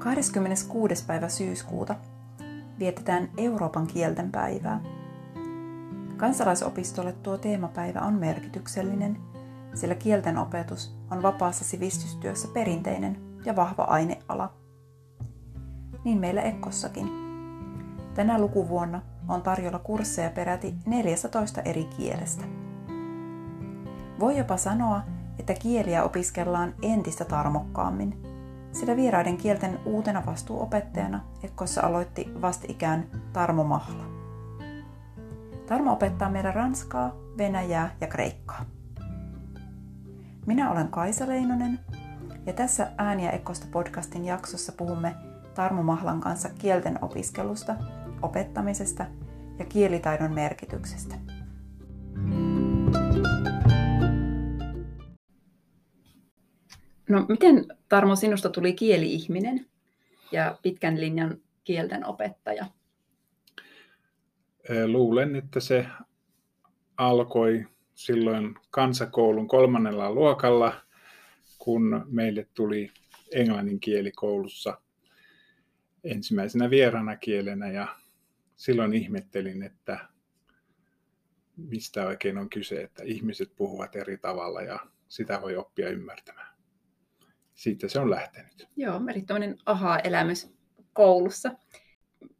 26. päivä syyskuuta vietetään Euroopan kielten päivää. Kansalaisopistolle tuo teemapäivä on merkityksellinen, sillä kielten opetus on vapaassa sivistystyössä perinteinen ja vahva aineala. Niin meillä Ekkossakin. Tänä lukuvuonna on tarjolla kursseja peräti 14 eri kielestä. Voi jopa sanoa, että kieliä opiskellaan entistä tarmokkaammin – sillä vieraiden kielten uutena vastuuopettajana Ekkossa aloitti vastikään Tarmo Mahla. Tarmo opettaa meidän ranskaa, venäjää ja kreikkaa. Minä olen Kaisa Leinonen ja tässä Ääniä Ekkosta podcastin jaksossa puhumme Tarmo Mahlan kanssa kielten opiskelusta, opettamisesta ja kielitaidon merkityksestä. No miten Tarmo sinusta tuli kieli-ihminen ja pitkän linjan kielten opettaja? Luulen, että se alkoi silloin kansakoulun kolmannella luokalla, kun meille tuli englannin kieli koulussa ensimmäisenä vieraana kielenä ja silloin ihmettelin, että mistä oikein on kyse, että ihmiset puhuvat eri tavalla ja sitä voi oppia ymmärtämään siitä se on lähtenyt. Joo, erittäin aha-elämys koulussa.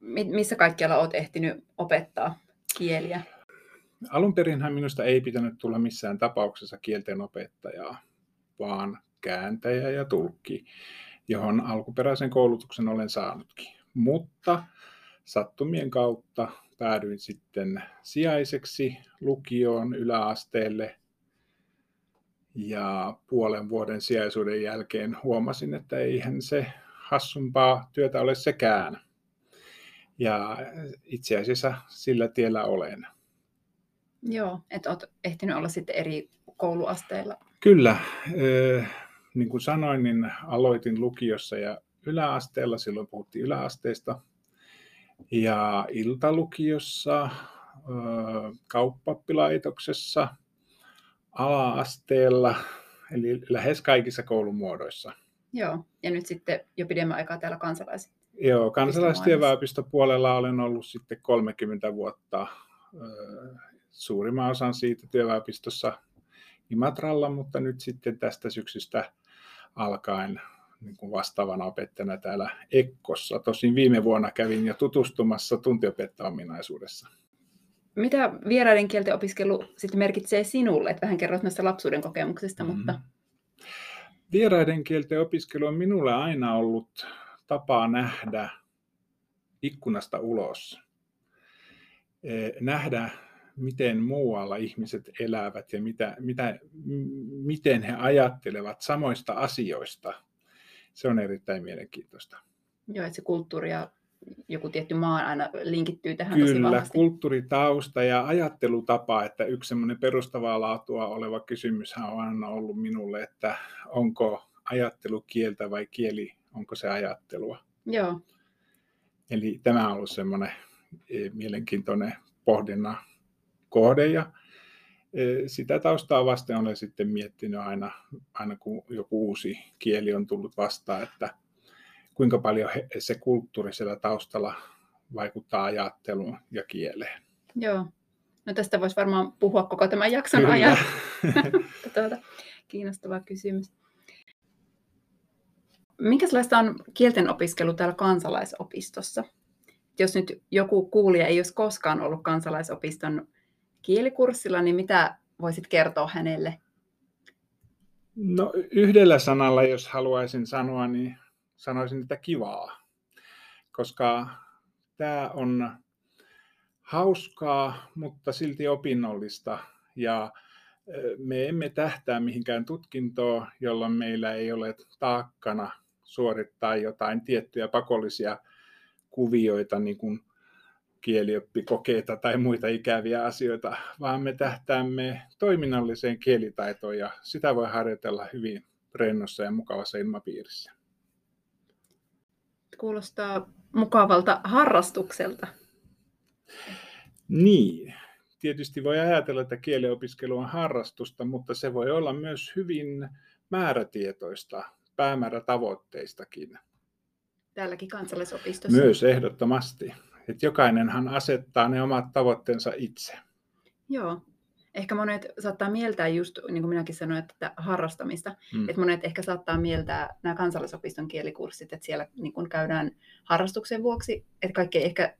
Missä kaikkialla olet ehtinyt opettaa kieliä? Alun perinhän minusta ei pitänyt tulla missään tapauksessa kielten opettajaa, vaan kääntäjä ja tulkki, johon alkuperäisen koulutuksen olen saanutkin. Mutta sattumien kautta päädyin sitten sijaiseksi lukioon yläasteelle ja puolen vuoden sijaisuuden jälkeen huomasin, että eihän se hassumpaa työtä ole sekään. Ja itse asiassa sillä tiellä olen. Joo, että olet ehtinyt olla sitten eri kouluasteilla. Kyllä. Niin kuin sanoin, niin aloitin lukiossa ja yläasteella, silloin puhuttiin yläasteesta. Ja iltalukiossa, kauppappilaitoksessa – ala-asteella, eli lähes kaikissa koulumuodoissa. Joo, ja nyt sitten jo pidemmän aikaa täällä kansalais. Joo, kansalaistyöväopistopuolella olen ollut sitten 30 vuotta suurimman osan siitä työväopistossa Imatralla, mutta nyt sitten tästä syksystä alkaen niin kuin vastaavana opettajana täällä Ekkossa. Tosin viime vuonna kävin jo tutustumassa tuntiopettajaominaisuudessa. Mitä vieraiden kielten opiskelu sitten merkitsee sinulle? Että vähän kerroit näistä lapsuuden kokemuksista, mm. mutta... Vieraiden kielten opiskelu on minulle aina ollut tapaa nähdä ikkunasta ulos. E, nähdä, miten muualla ihmiset elävät ja mitä, mitä, miten he ajattelevat samoista asioista. Se on erittäin mielenkiintoista. Joo, että se kulttuuri ja joku tietty maa aina linkittyy tähän Kyllä, tosi kulttuuritausta ja ajattelutapa, että yksi semmoinen perustavaa laatua oleva kysymys on aina ollut minulle, että onko ajattelu kieltä vai kieli, onko se ajattelua. Joo. Eli tämä on ollut semmoinen e, mielenkiintoinen pohdinnan kohde ja e, sitä taustaa vasten olen sitten miettinyt aina, aina kun joku uusi kieli on tullut vastaan, että kuinka paljon se kulttuuri siellä taustalla vaikuttaa ajatteluun ja kieleen. Joo. No tästä voisi varmaan puhua koko tämän jakson Kyllä. ajan. tuota, kiinnostava kysymys. Minkälaista on kielten opiskelu täällä kansalaisopistossa? Jos nyt joku kuulija ei olisi koskaan ollut kansalaisopiston kielikurssilla, niin mitä voisit kertoa hänelle? No yhdellä sanalla, jos haluaisin sanoa, niin sanoisin, että kivaa, koska tämä on hauskaa, mutta silti opinnollista. Ja me emme tähtää mihinkään tutkintoon, jolloin meillä ei ole taakkana suorittaa jotain tiettyjä pakollisia kuvioita, niin kuin kielioppikokeita tai muita ikäviä asioita, vaan me tähtäämme toiminnalliseen kielitaitoon ja sitä voi harjoitella hyvin rennossa ja mukavassa ilmapiirissä kuulostaa mukavalta harrastukselta. Niin, tietysti voi ajatella, että kieliopiskelu on harrastusta, mutta se voi olla myös hyvin määrätietoista, päämäärätavoitteistakin. Täälläkin kansallisopistossa. Myös ehdottomasti. Että jokainenhan asettaa ne omat tavoitteensa itse. Joo. Ehkä monet saattaa mieltää just, niin kuin minäkin sanoin, että harrastamista. Mm. Että monet ehkä saattaa mieltää nämä kansallisopiston kielikurssit, että siellä niin kuin käydään harrastuksen vuoksi. Että kaikki ei ehkä,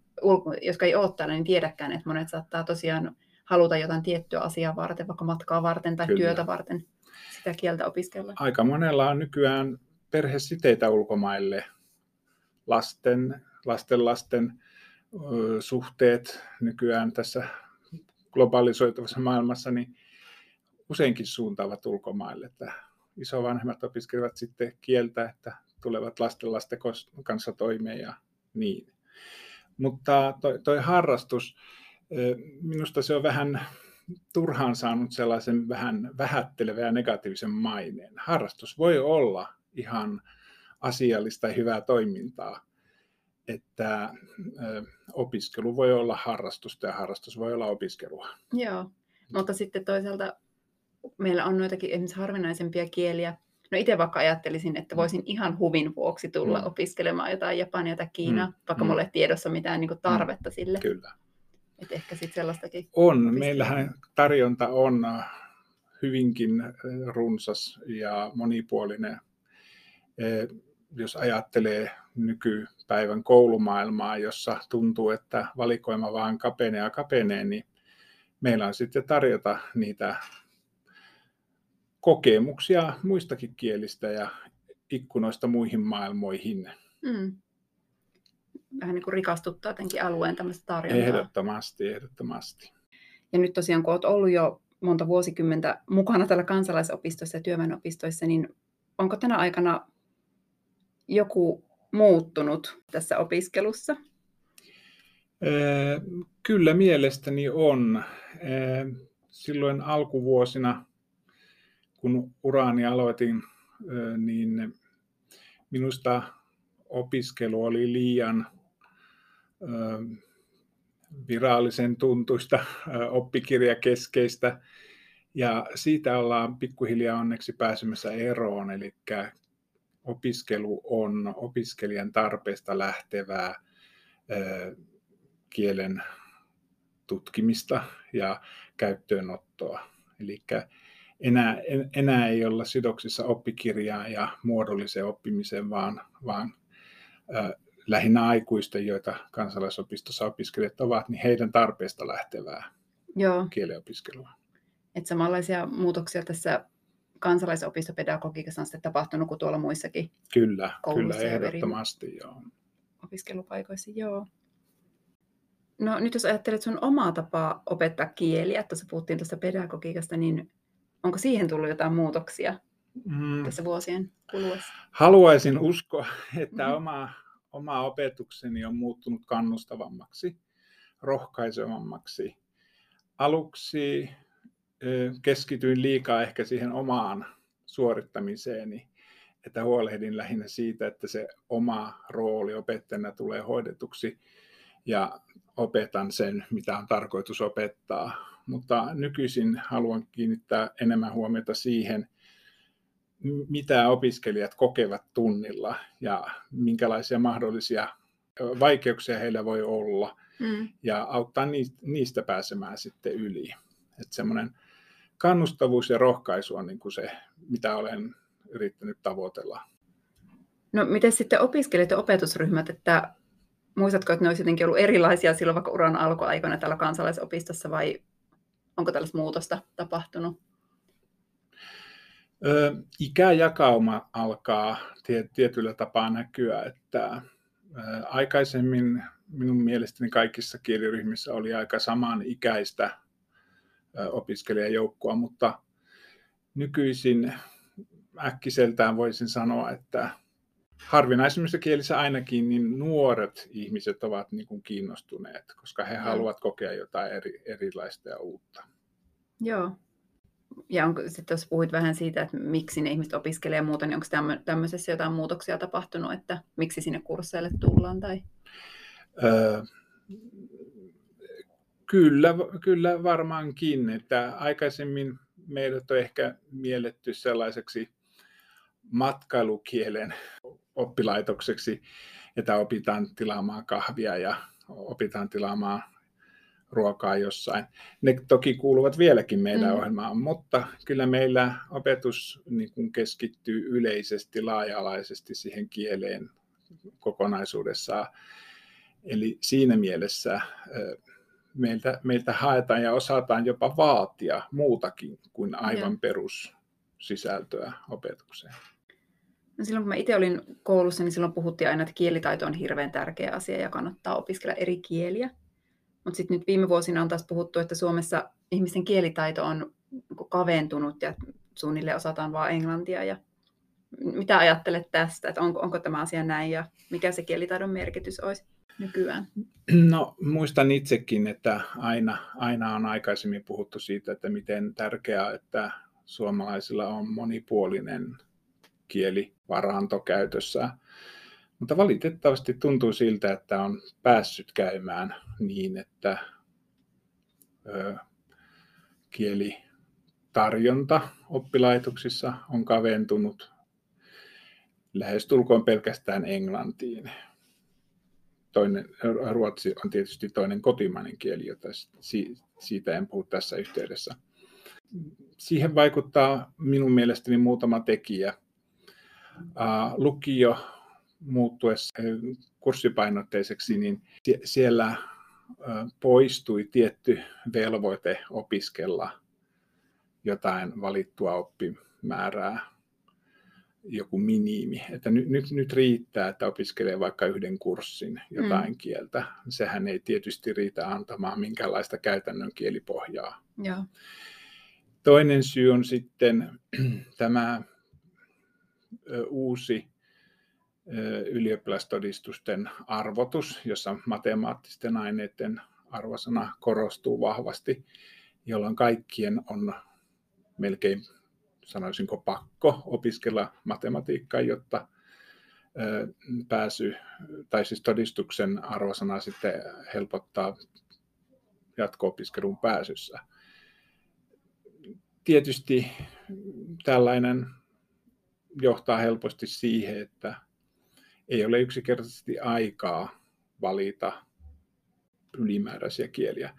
jotka ei ole täällä, niin tiedäkään, että monet saattaa tosiaan haluta jotain tiettyä asiaa varten, vaikka matkaa varten tai Kyllä. työtä varten sitä kieltä opiskella. Aika monella on nykyään perhesiteitä ulkomaille, lasten, lasten lasten ö, suhteet nykyään tässä globalisoituvassa maailmassa, niin useinkin suuntaavat ulkomaille. Että isovanhemmat opiskelevat sitten kieltä, että tulevat lasten lasten kanssa toimeen ja niin. Mutta toi, toi harrastus, minusta se on vähän turhaan saanut sellaisen vähän vähättelevän ja negatiivisen maineen. Harrastus voi olla ihan asiallista ja hyvää toimintaa, että opiskelu voi olla harrastusta ja harrastus voi olla opiskelua. Joo, mutta sitten toisaalta meillä on noitakin esimerkiksi harvinaisempia kieliä. No itse vaikka ajattelisin, että voisin ihan huvin vuoksi tulla mm. opiskelemaan jotain Japania tai Kiinaa, mm. vaikka mm. ei tiedossa mitään niin kuin tarvetta mm. sille. Kyllä. Et ehkä sitten sellaistakin. On. Meillähän tarjonta on hyvinkin runsas ja monipuolinen. Jos ajattelee nykypäivän koulumaailmaa, jossa tuntuu, että valikoima vaan kapenee ja kapenee, niin meillä on sitten tarjota niitä kokemuksia muistakin kielistä ja ikkunoista muihin maailmoihin. Mm vähän niin kuin rikastuttaa jotenkin alueen tämmöistä tarjontaa. Ehdottomasti, ehdottomasti. Ja nyt tosiaan, kun olet ollut jo monta vuosikymmentä mukana tällä kansalaisopistossa ja työväenopistoissa, niin onko tänä aikana joku muuttunut tässä opiskelussa? Kyllä mielestäni on. Silloin alkuvuosina, kun uraani aloitin, niin minusta opiskelu oli liian virallisen tuntuista, oppikirjakeskeistä. Ja siitä ollaan pikkuhiljaa onneksi pääsemässä eroon, eli opiskelu on opiskelijan tarpeesta lähtevää kielen tutkimista ja käyttöönottoa. Eli enää, enää ei olla sidoksissa oppikirjaan ja muodolliseen oppimiseen, vaan, vaan lähinnä aikuisten, joita kansalaisopistossa opiskelijat ovat, niin heidän tarpeesta lähtevää Joo. kielenopiskelua. Et samanlaisia muutoksia tässä kansalaisopistopedagogiikassa on sitten tapahtunut kuin tuolla muissakin Kyllä, kyllä ehdottomasti joo. Opiskelupaikoissa, joo. No nyt jos ajattelet sun omaa tapaa opettaa kieliä, tuossa puhuttiin tuosta pedagogiikasta, niin onko siihen tullut jotain muutoksia mm. tässä vuosien kuluessa? Haluaisin uskoa, että mm. oma oma opetukseni on muuttunut kannustavammaksi, rohkaisevammaksi. Aluksi keskityin liikaa ehkä siihen omaan suorittamiseeni, että huolehdin lähinnä siitä, että se oma rooli opettajana tulee hoidetuksi ja opetan sen, mitä on tarkoitus opettaa. Mutta nykyisin haluan kiinnittää enemmän huomiota siihen, mitä opiskelijat kokevat tunnilla ja minkälaisia mahdollisia vaikeuksia heillä voi olla mm. ja auttaa niistä pääsemään sitten yli. Että semmoinen kannustavuus ja rohkaisu on niin kuin se, mitä olen yrittänyt tavoitella. No miten sitten opiskelijat ja opetusryhmät, että muistatko, että ne olisi jotenkin ollut erilaisia silloin vaikka uran alkuaikoina täällä kansalaisopistossa vai onko tällaista muutosta tapahtunut? ikäjakauma alkaa tietyllä tapaa näkyä, että aikaisemmin minun mielestäni kaikissa kieliryhmissä oli aika saman ikäistä opiskelijajoukkoa, mutta nykyisin äkkiseltään voisin sanoa, että harvinaisemmissa kielissä ainakin niin nuoret ihmiset ovat niin kuin kiinnostuneet, koska he haluavat kokea jotain eri, erilaista ja uutta. Joo, ja onko, sitten jos puhuit vähän siitä, että miksi ne ihmiset opiskelee ja muuta, niin onko tämmöisessä jotain muutoksia tapahtunut, että miksi sinne kursseille tullaan? Tai? Öö, kyllä, kyllä varmaankin, että aikaisemmin meidät on ehkä mielletty sellaiseksi matkailukielen oppilaitokseksi, että opitaan tilaamaan kahvia ja opitaan tilaamaan ruokaa jossain. Ne toki kuuluvat vieläkin meidän mm. ohjelmaan, mutta kyllä meillä opetus niin kuin keskittyy yleisesti, laaja-alaisesti siihen kieleen kokonaisuudessaan. Eli siinä mielessä meiltä, meiltä haetaan ja osataan jopa vaatia muutakin kuin aivan yeah. perussisältöä opetukseen. No silloin kun mä itse olin koulussa, niin silloin puhuttiin aina, että kielitaito on hirveän tärkeä asia ja kannattaa opiskella eri kieliä. Mutta sitten nyt viime vuosina on taas puhuttu, että Suomessa ihmisten kielitaito on kaventunut ja suunnilleen osataan vain englantia. Ja mitä ajattelet tästä, että onko, onko tämä asia näin ja mikä se kielitaidon merkitys olisi nykyään? No muistan itsekin, että aina, aina on aikaisemmin puhuttu siitä, että miten tärkeää, että suomalaisilla on monipuolinen kielivaranto käytössä. Mutta valitettavasti tuntuu siltä, että on päässyt käymään niin, että ö, kielitarjonta oppilaitoksissa on kaventunut lähestulkoon pelkästään englantiin. Toinen, ruotsi on tietysti toinen kotimainen kieli, jota siitä en puhu tässä yhteydessä. Siihen vaikuttaa minun mielestäni muutama tekijä. Lukio muuttuessa kurssipainotteiseksi, niin siellä poistui tietty velvoite opiskella jotain valittua oppimäärää, joku minimi. Että nyt, nyt, nyt riittää, että opiskelee vaikka yhden kurssin jotain mm. kieltä. Sehän ei tietysti riitä antamaan minkäänlaista käytännön kielipohjaa. Joo. Toinen syy on sitten tämä uusi ylioppilastodistusten arvotus, jossa matemaattisten aineiden arvosana korostuu vahvasti, jolloin kaikkien on melkein, sanoisinko, pakko opiskella matematiikkaa, jotta pääsy, tai siis todistuksen arvosana sitten helpottaa jatko-opiskeluun pääsyssä. Tietysti tällainen johtaa helposti siihen, että ei ole yksinkertaisesti aikaa valita ylimääräisiä kieliä.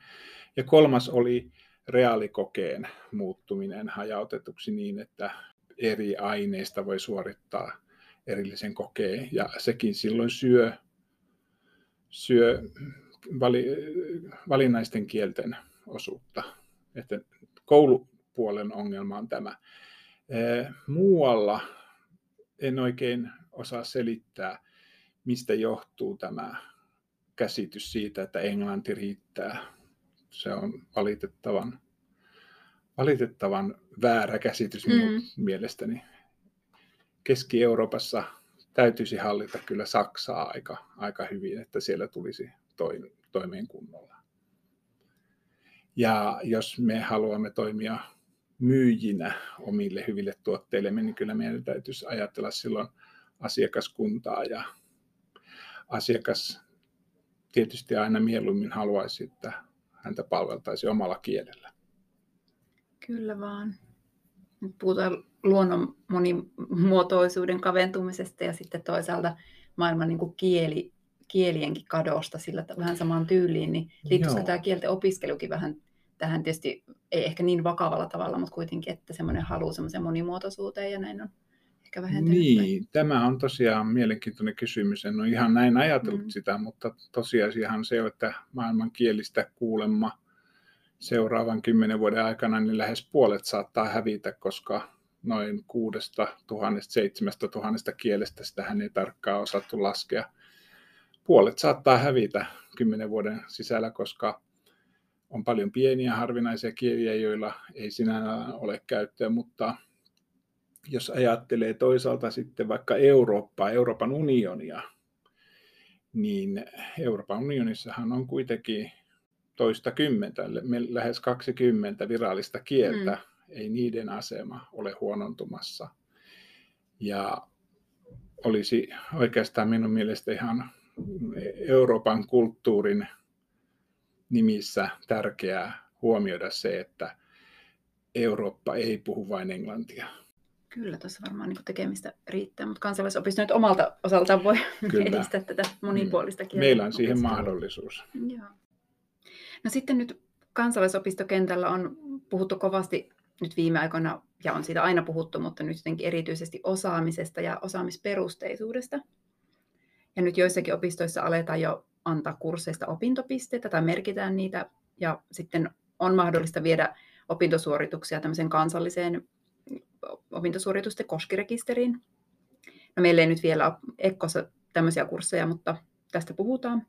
Ja kolmas oli reaalikokeen muuttuminen hajautetuksi niin, että eri aineista voi suorittaa erillisen kokeen. Ja sekin silloin syö, syö vali, valinnaisten kielten osuutta. Että koulupuolen ongelma on tämä. Muualla en oikein osaa selittää, mistä johtuu tämä käsitys siitä, että englanti riittää. Se on valitettavan, valitettavan väärä käsitys minun mm. mielestäni. Keski-Euroopassa täytyisi hallita kyllä Saksaa aika, aika hyvin, että siellä tulisi toimeen kunnolla. Ja jos me haluamme toimia myyjinä omille hyville tuotteille, niin kyllä meidän täytyisi ajatella silloin asiakaskuntaa ja asiakas tietysti aina mieluummin haluaisi, että häntä palveltaisi omalla kielellä. Kyllä vaan. Nyt puhutaan luonnon monimuotoisuuden kaventumisesta ja sitten toisaalta maailman niin kuin kieli, kielienkin kadosta sillä vähän samaan tyyliin, niin liittyisikö tämä kielten opiskelukin vähän tähän tietysti, ei ehkä niin vakavalla tavalla, mutta kuitenkin, että semmoinen halu semmoiseen monimuotoisuuteen ja näin on ehkä vähentynyt? Niin, tämä on tosiaan mielenkiintoinen kysymys. En ole ihan näin ajatellut mm. sitä, mutta tosiasiahan se, että maailmankielistä kuulemma seuraavan kymmenen vuoden aikana niin lähes puolet saattaa hävitä, koska noin kuudesta tuhannesta, seitsemästä tuhannesta kielestä, sitähän ei tarkkaan osattu laskea. Puolet saattaa hävitä kymmenen vuoden sisällä, koska on paljon pieniä harvinaisia kieliä, joilla ei sinällään ole käyttöä, mutta jos ajattelee toisaalta sitten vaikka Eurooppaa, Euroopan unionia, niin Euroopan unionissahan on kuitenkin toista kymmentä, lähes 20 virallista kieltä, mm. ei niiden asema ole huonontumassa. Ja olisi oikeastaan minun mielestä ihan Euroopan kulttuurin nimissä tärkeää huomioida se, että Eurooppa ei puhu vain englantia Kyllä, tuossa varmaan niin tekemistä riittää, mutta kansalaisopisto nyt omalta osaltaan voi Kyllä. edistää tätä monipuolista kieltä. Meillä on siihen mahdollisuus. Joo. No sitten nyt kansalaisopistokentällä on puhuttu kovasti nyt viime aikoina, ja on siitä aina puhuttu, mutta nyt jotenkin erityisesti osaamisesta ja osaamisperusteisuudesta. Ja nyt joissakin opistoissa aletaan jo antaa kursseista opintopisteitä tai merkitään niitä, ja sitten on mahdollista viedä opintosuorituksia tämmöiseen kansalliseen opintosuoritusten koskirekisteriin. No, meillä ei nyt vielä ole Ekkossa tämmöisiä kursseja, mutta tästä puhutaan.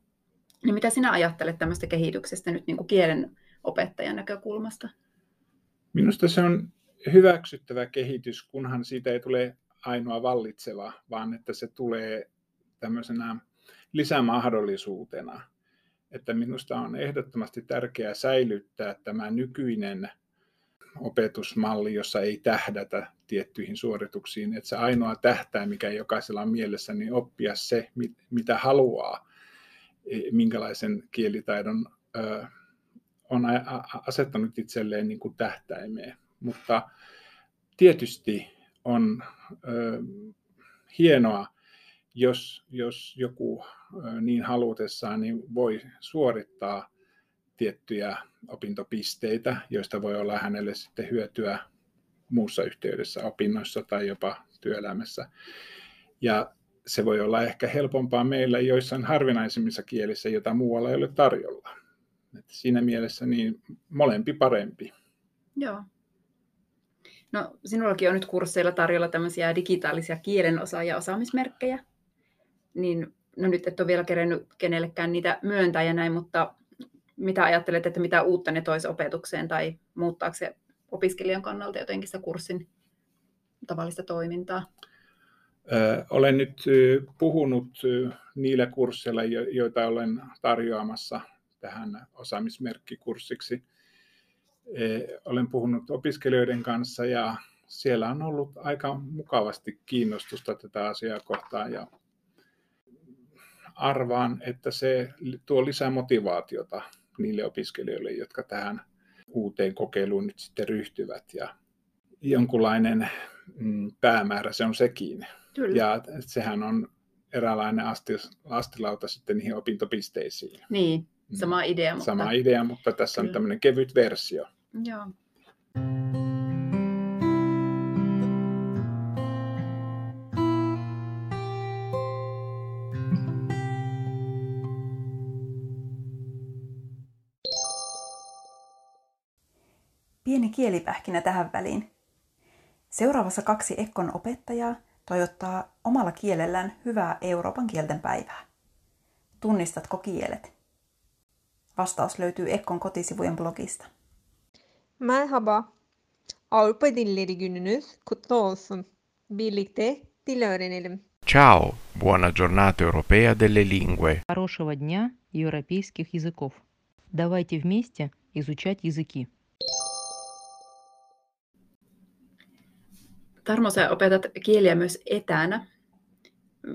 Niin mitä sinä ajattelet tämmöistä kehityksestä nyt niin kuin kielen opettajan näkökulmasta? Minusta se on hyväksyttävä kehitys, kunhan siitä ei tule ainoa vallitseva, vaan että se tulee tämmöisenä lisämahdollisuutena. Että minusta on ehdottomasti tärkeää säilyttää tämä nykyinen opetusmalli, jossa ei tähdätä tiettyihin suorituksiin. Että se ainoa tähtää, mikä jokaisella on mielessä, niin oppia se, mitä haluaa, e, minkälaisen kielitaidon on asettanut itselleen niin kuin tähtäimeen. Mutta tietysti on hienoa, jos, jos joku niin halutessaan niin voi suorittaa tiettyjä opintopisteitä, joista voi olla hänelle sitten hyötyä muussa yhteydessä, opinnoissa tai jopa työelämässä. Ja se voi olla ehkä helpompaa meillä joissain harvinaisemmissa kielissä, jota muualla ei ole tarjolla. Et siinä mielessä niin molempi parempi. Joo. No, sinullakin on nyt kursseilla tarjolla tämmöisiä digitaalisia kielen osa- ja osaamismerkkejä. Niin, no nyt et ole vielä kerennyt kenellekään niitä myöntää ja näin, mutta mitä ajattelet, että mitä uutta ne toisi opetukseen tai muuttaako se opiskelijan kannalta jotenkin sitä kurssin tavallista toimintaa? olen nyt puhunut niillä kursseilla, joita olen tarjoamassa tähän osaamismerkkikurssiksi. Olen puhunut opiskelijoiden kanssa ja siellä on ollut aika mukavasti kiinnostusta tätä asiaa kohtaan ja arvaan, että se tuo lisää motivaatiota niille opiskelijoille, jotka tähän uuteen kokeiluun nyt sitten ryhtyvät. Ja jonkunlainen mm, päämäärä se on sekin. Kyllä. Ja sehän on eräänlainen asti, astilauta sitten niihin opintopisteisiin. Niin, mm. sama idea. Mutta... Sama idea, mutta tässä Kyllä. on tämmöinen kevyt versio. Joo. kielipähkinä tähän väliin. Seuraavassa kaksi Ekkon opettajaa toivottaa omalla kielellään hyvää Euroopan kielten päivää. Tunnistatko kielet? Vastaus löytyy Ekkon kotisivujen blogista. Merhaba. Avrupa Dilleri Gününüz kutlu olsun. Birlikte dil öğrenelim. Ciao, buona giornata europea delle lingue. Хорошего дня европейских языков. Давайте вместе изучать языки. Tarmo, sä opetat kieliä myös etänä.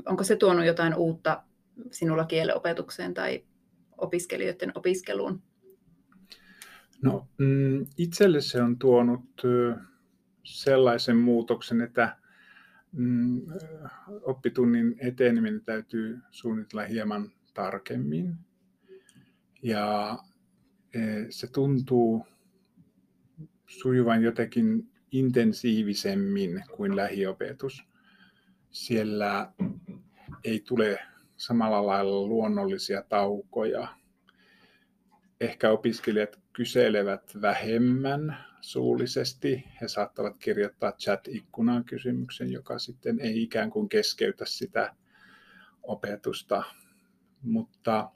Onko se tuonut jotain uutta sinulla kielenopetukseen tai opiskelijoiden opiskeluun? No, mm, itselle se on tuonut sellaisen muutoksen, että mm, oppitunnin eteneminen täytyy suunnitella hieman tarkemmin. Ja e, se tuntuu sujuvan jotenkin intensiivisemmin kuin lähiopetus. Siellä ei tule samalla lailla luonnollisia taukoja. Ehkä opiskelijat kyselevät vähemmän suullisesti. He saattavat kirjoittaa chat-ikkunaan kysymyksen, joka sitten ei ikään kuin keskeytä sitä opetusta. Mutta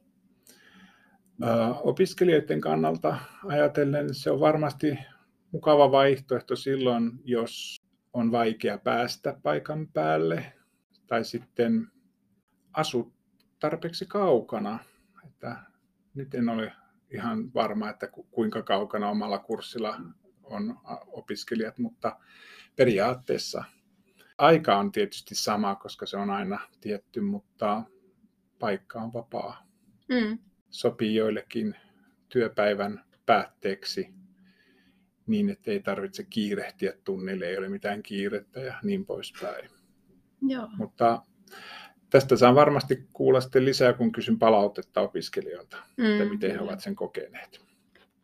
opiskelijoiden kannalta ajatellen se on varmasti mukava vaihtoehto silloin, jos on vaikea päästä paikan päälle tai sitten asut tarpeeksi kaukana. Että nyt en ole ihan varma, että kuinka kaukana omalla kurssilla on opiskelijat, mutta periaatteessa aika on tietysti sama, koska se on aina tietty, mutta paikka on vapaa. Mm. Sopii joillekin työpäivän päätteeksi niin, että ei tarvitse kiirehtiä tunnille, ei ole mitään kiirettä ja niin poispäin. Joo. Mutta tästä saan varmasti kuulla sitten lisää, kun kysyn palautetta opiskelijoilta, mm, että miten he ovat sen kokeneet.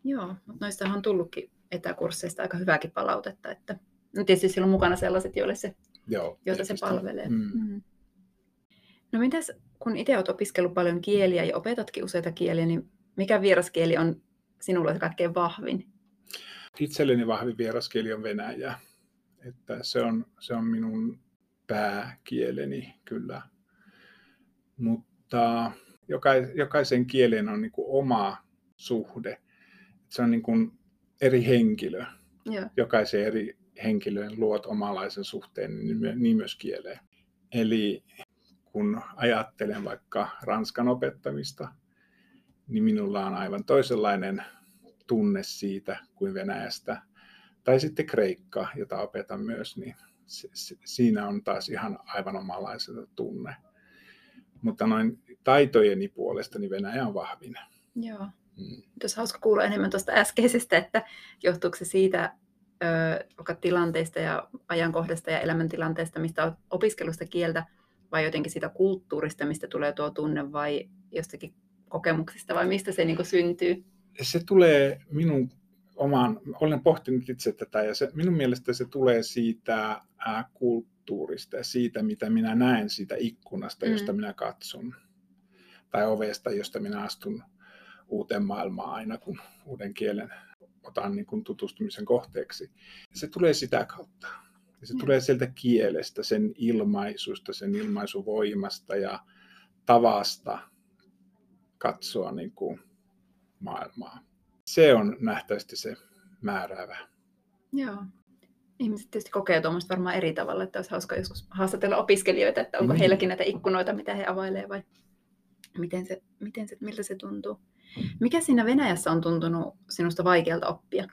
Joo, mutta noistahan on tullutkin etäkursseista aika hyvääkin palautetta, että no tietysti siellä on mukana sellaiset, joille se, Joo, joita se palvelee. Mm. Mm. No mitäs, kun itse olet opiskellut paljon kieliä ja opetatkin useita kieliä, niin mikä vieraskieli on sinulle kaikkein vahvin? Itselleni vahvin vieraskieli on venäjä. Että se, on, se on minun pääkieleni kyllä. Mutta jokai- jokaisen kielen on niin kuin oma suhde. Se on niin kuin eri henkilö. Joo. Jokaisen eri henkilöön luot omanlaisen suhteen, niin niin myös kieleen. Eli kun ajattelen vaikka ranskan opettamista, niin minulla on aivan toisenlainen tunne siitä kuin Venäjästä. Tai sitten Kreikka, jota opetan myös, niin se, se, siinä on taas ihan aivan omanlaisensa tunne. Mutta noin taitojeni puolesta niin Venäjä on vahvin. Joo. Mm. Jos hauska kuulla enemmän tuosta äskeisestä, että johtuuko se siitä ö, tilanteista ja ajankohdasta ja elämäntilanteesta, mistä olet opiskellut sitä kieltä, vai jotenkin siitä kulttuurista, mistä tulee tuo tunne, vai jostakin kokemuksista, vai mistä se niin syntyy? Se tulee minun omaan, olen pohtinut itse tätä ja se, minun mielestä se tulee siitä ää, kulttuurista ja siitä, mitä minä näen siitä ikkunasta, Mm. josta minä katson. Tai ovesta, josta minä astun uuteen maailmaan aina, kun uuden kielen otan niin kuin tutustumisen kohteeksi. Se tulee sitä kautta. Ja se Joo. tulee sieltä kielestä, sen ilmaisusta, sen ilmaisuvoimasta ja tavasta katsoa niin kuin maailmaa. Se on nähtävästi se määräävä. Joo. Ihmiset tietysti kokee tuommoista varmaan eri tavalla, että olisi hauska joskus haastatella opiskelijoita, että onko Mm. heilläkin näitä ikkunoita, mitä he availee vai miten se, miten se, miltä se tuntuu. Mikä siinä Venäjässä on tuntunut sinusta vaikealta oppia?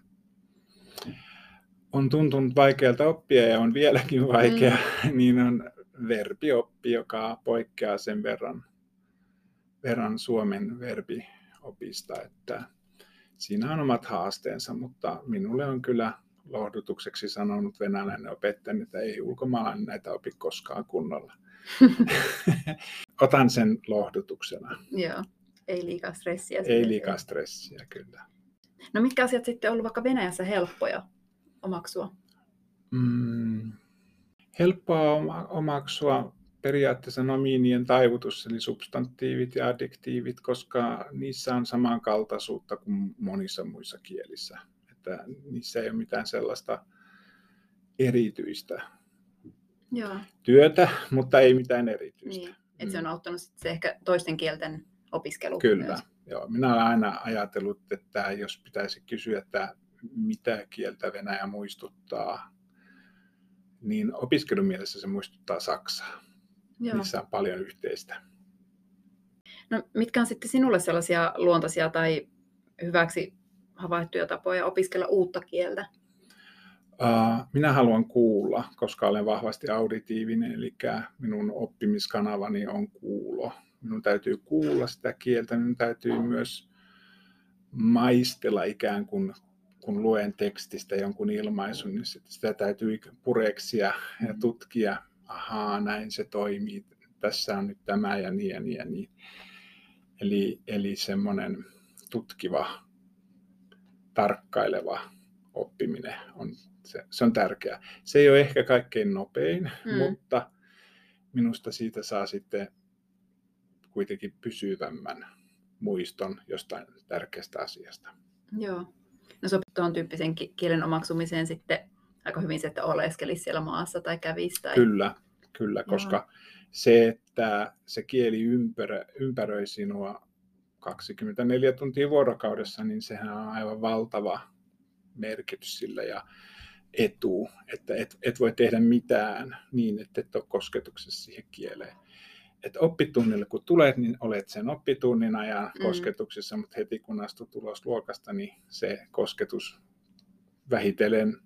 On tuntunut vaikealta oppia ja on vieläkin vaikea, mm. niin on verbioppi, joka poikkeaa sen verran, verran Suomen verbiopista, että siinä on omat haasteensa, mutta minulle on kyllä lohdutukseksi sanonut venäläinen opettaja, että ei ulkomaalainen näitä opi koskaan kunnolla. Otan sen lohdutuksena. Joo, ei liikaa stressiä. Ei liikaa stressiä, kyllä. No mitkä asiat sitten on ollut vaikka Venäjässä helppoja omaksua? Mm, helppoa oma- omaksua periaatteessa nomiinien taivutus, eli substantiivit ja adjektiivit, koska niissä on samankaltaisuutta kuin monissa muissa kielissä. Että niissä ei ole mitään sellaista erityistä Joo, työtä, mutta ei mitään erityistä. niin. Et se Mm. on auttanut sit se ehkä toisten kielten opiskelu Kyllä. myös. Joo, minä olen aina ajatellut, että jos pitäisi kysyä, että mitä kieltä Venäjä muistuttaa, niin opiskelumielessä se muistuttaa Saksaa. Joo. Niissä on paljon yhteistä. No, mitkä on sitten sinulle sellaisia luontaisia tai hyväksi havaittuja tapoja opiskella uutta kieltä? Minä haluan kuulla, koska olen vahvasti auditiivinen, eli minun oppimiskanavani on kuulo. Minun täytyy kuulla sitä kieltä, minun täytyy myös maistella ikään kuin, kun luen tekstistä jonkun ilmaisun, niin sit- sitä täytyy pureksia ja tutkia, ahaa, näin se toimii, tässä on nyt tämä ja niin ja niin ja niin. Eli, eli semmoinen tutkiva, tarkkaileva oppiminen on, se, se on tärkeää. Se ei ole ehkä kaikkein nopein, Mm. mutta minusta siitä saa sitten kuitenkin pysyvämmän muiston jostain tärkeästä asiasta. Joo. No sopii tuon tyyppisen ki- kielen omaksumiseen sitten aika hyvin se, että oleskelisi siellä maassa tai kävisi. Tai... Kyllä, kyllä, koska se, että se kieli ympärö, ympäröi sinua 24 tuntia vuorokaudessa, niin sehän on aivan valtava merkitys sillä ja etu, että et, et voi tehdä mitään niin, että et ole kosketuksessa siihen kieleen. Et oppitunnille kun tulet, niin olet sen oppitunnin ajan Mm. kosketuksessa, mutta heti kun astut ulos luokasta, niin se kosketus vähitellen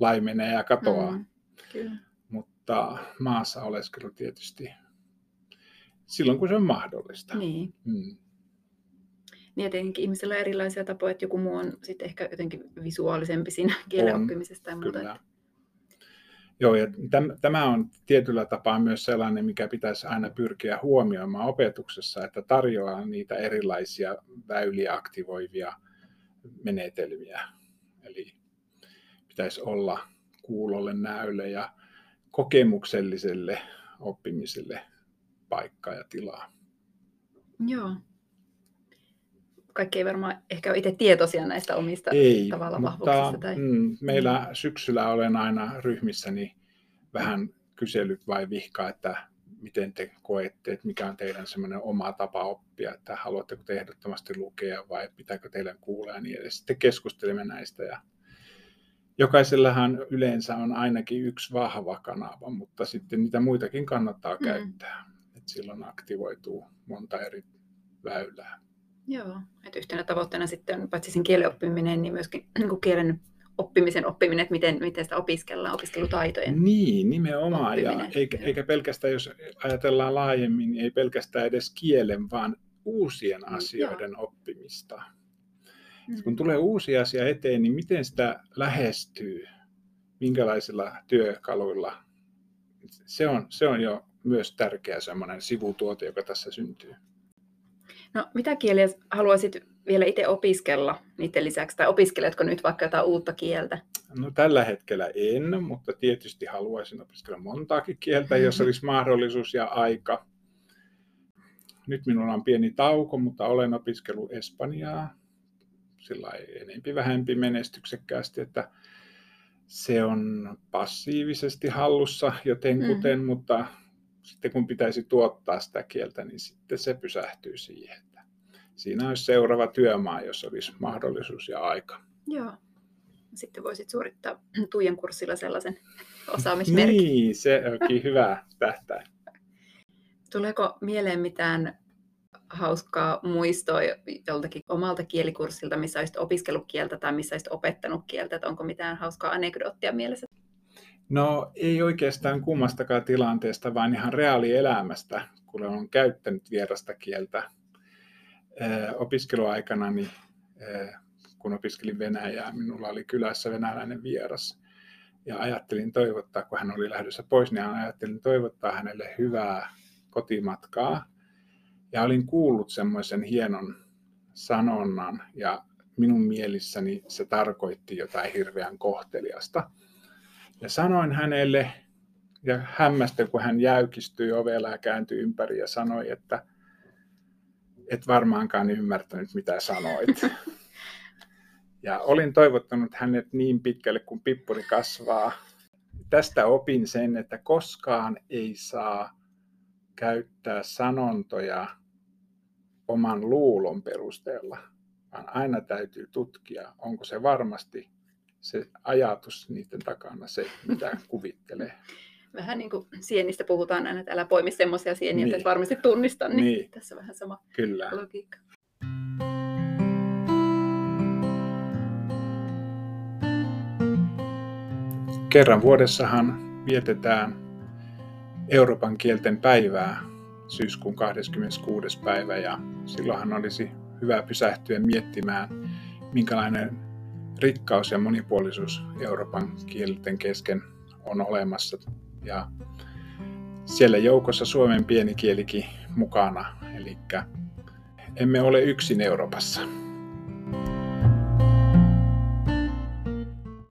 laimenee ja katoaa. Mm, kyllä. Mutta maassa oleskelu tietysti silloin, kun se on mahdollista. Niin. Mm. Niin ja tietenkin ihmisillä on erilaisia tapoja, että joku muu on sitten ehkä jotenkin visuaalisempi siinä kielen On, oppimisesta ja muuta. Kyllä. Joo, ja täm, tämä on tietyllä tapaa myös sellainen, mikä pitäisi aina pyrkiä huomioimaan opetuksessa, että tarjoaa niitä erilaisia väyliä aktivoivia menetelmiä. Pitäisi olla kuulolle, näölle ja kokemukselliselle oppimiselle paikkaa ja tilaa. Joo. Kaikki ei varmaan ehkä ole itse tietoisia näistä omista Ei, tavalla mutta vahvuuksista. Tai... mm, meillä syksyllä olen aina ryhmissäni vähän kysellyt vai vihkaa, että miten te koette, että mikä on teidän semmoinen oma tapa oppia, että haluatteko te ehdottomasti lukea vai pitääkö teidän kuulla ja niin edes. Sitten keskustelemme näistä ja jokaisellahan yleensä on ainakin yksi vahva kanava, mutta sitten niitä muitakin kannattaa Mm. käyttää. Et silloin aktivoituu monta eri väylää. Joo, että yhtenä tavoitteena sitten on paitsi sen kielen oppiminen, niin myöskin niin kuin kielen oppimisen oppiminen, että miten, miten sitä opiskellaan, opiskelutaitojen. Niin, nimenomaan. Ja eikä, joo. eikä pelkästään, jos ajatellaan laajemmin, niin ei pelkästään edes kielen, vaan uusien Mm, asioiden oppimista. Mm. Kun tulee uusi asia eteen, niin miten sitä lähestyy, minkälaisilla työkaluilla. Se on, se on jo myös tärkeä semmoinen sivutuote, joka tässä syntyy. No, mitä kieliä haluaisit vielä itse opiskella niiden lisäksi, tai opiskeletko nyt vaikka jotain uutta kieltä? No tällä hetkellä en, mutta tietysti haluaisin opiskella montaakin kieltä, jos olisi mahdollisuus ja aika. Nyt minulla on pieni tauko, mutta olen opiskellut Espanjaa sillä enempi vähempi menestyksekkäästi, että se on passiivisesti hallussa jotenkuten, mm. mutta sitten kun pitäisi tuottaa sitä kieltä, niin sitten se pysähtyy siihen. Että siinä olisi seuraava työmaa, jos olisi mahdollisuus ja aika. Joo. Sitten voisit suorittaa Tuijan kurssilla sellaisen osaamismerkin. Niin, se onkin hyvä tähtäin. Tuleeko mieleen mitään hauskaa muistoa joltakin omalta kielikurssilta, missä olisit opiskellut kieltä tai missä olisit opettanut kieltä? Että onko mitään hauskaa anekdoottia mielessä? No ei oikeastaan kummastakaan tilanteesta, vaan ihan reaalielämästä, kun olen käyttänyt vierasta kieltä opiskeluaikana, niin kun opiskelin Venäjää, minulla oli kylässä venäläinen vieras. Ja ajattelin toivottaa, kun hän oli lähdössä pois, niin ajattelin toivottaa hänelle hyvää kotimatkaa. Ja olin kuullut semmoisen hienon sanonnan, ja minun mielissäni se tarkoitti jotain hirveän kohteliasta. Ja sanoin hänelle, ja hämmästyin, kun hän jäykistyi ovella ja kääntyi ympäri ja sanoi, että et varmaankaan ymmärtänyt, mitä sanoit. Ja olin toivottanut hänet niin pitkälle, kuin pippuri kasvaa. Tästä opin sen, että koskaan ei saa käyttää sanontoja oman luulon perusteella, vaan aina täytyy tutkia, onko se varmasti se ajatus niiden takana se, mitä kuvittelee. Vähän niin kuin sienistä puhutaan aina, että älä poimi semmoisia sieniä, Niin. että et varmasti tunnista, niin, Niin. tässä vähän sama Kyllä. logiikka. Kerran vuodessahan vietetään Euroopan kielten päivää syyskuun 26. päivä ja silloinhan olisi hyvä pysähtyä miettimään, minkälainen rikkaus ja monipuolisuus Euroopan kielten kesken on olemassa. Ja siellä joukossa suomen pieni kielikin mukana, eli emme ole yksin Euroopassa.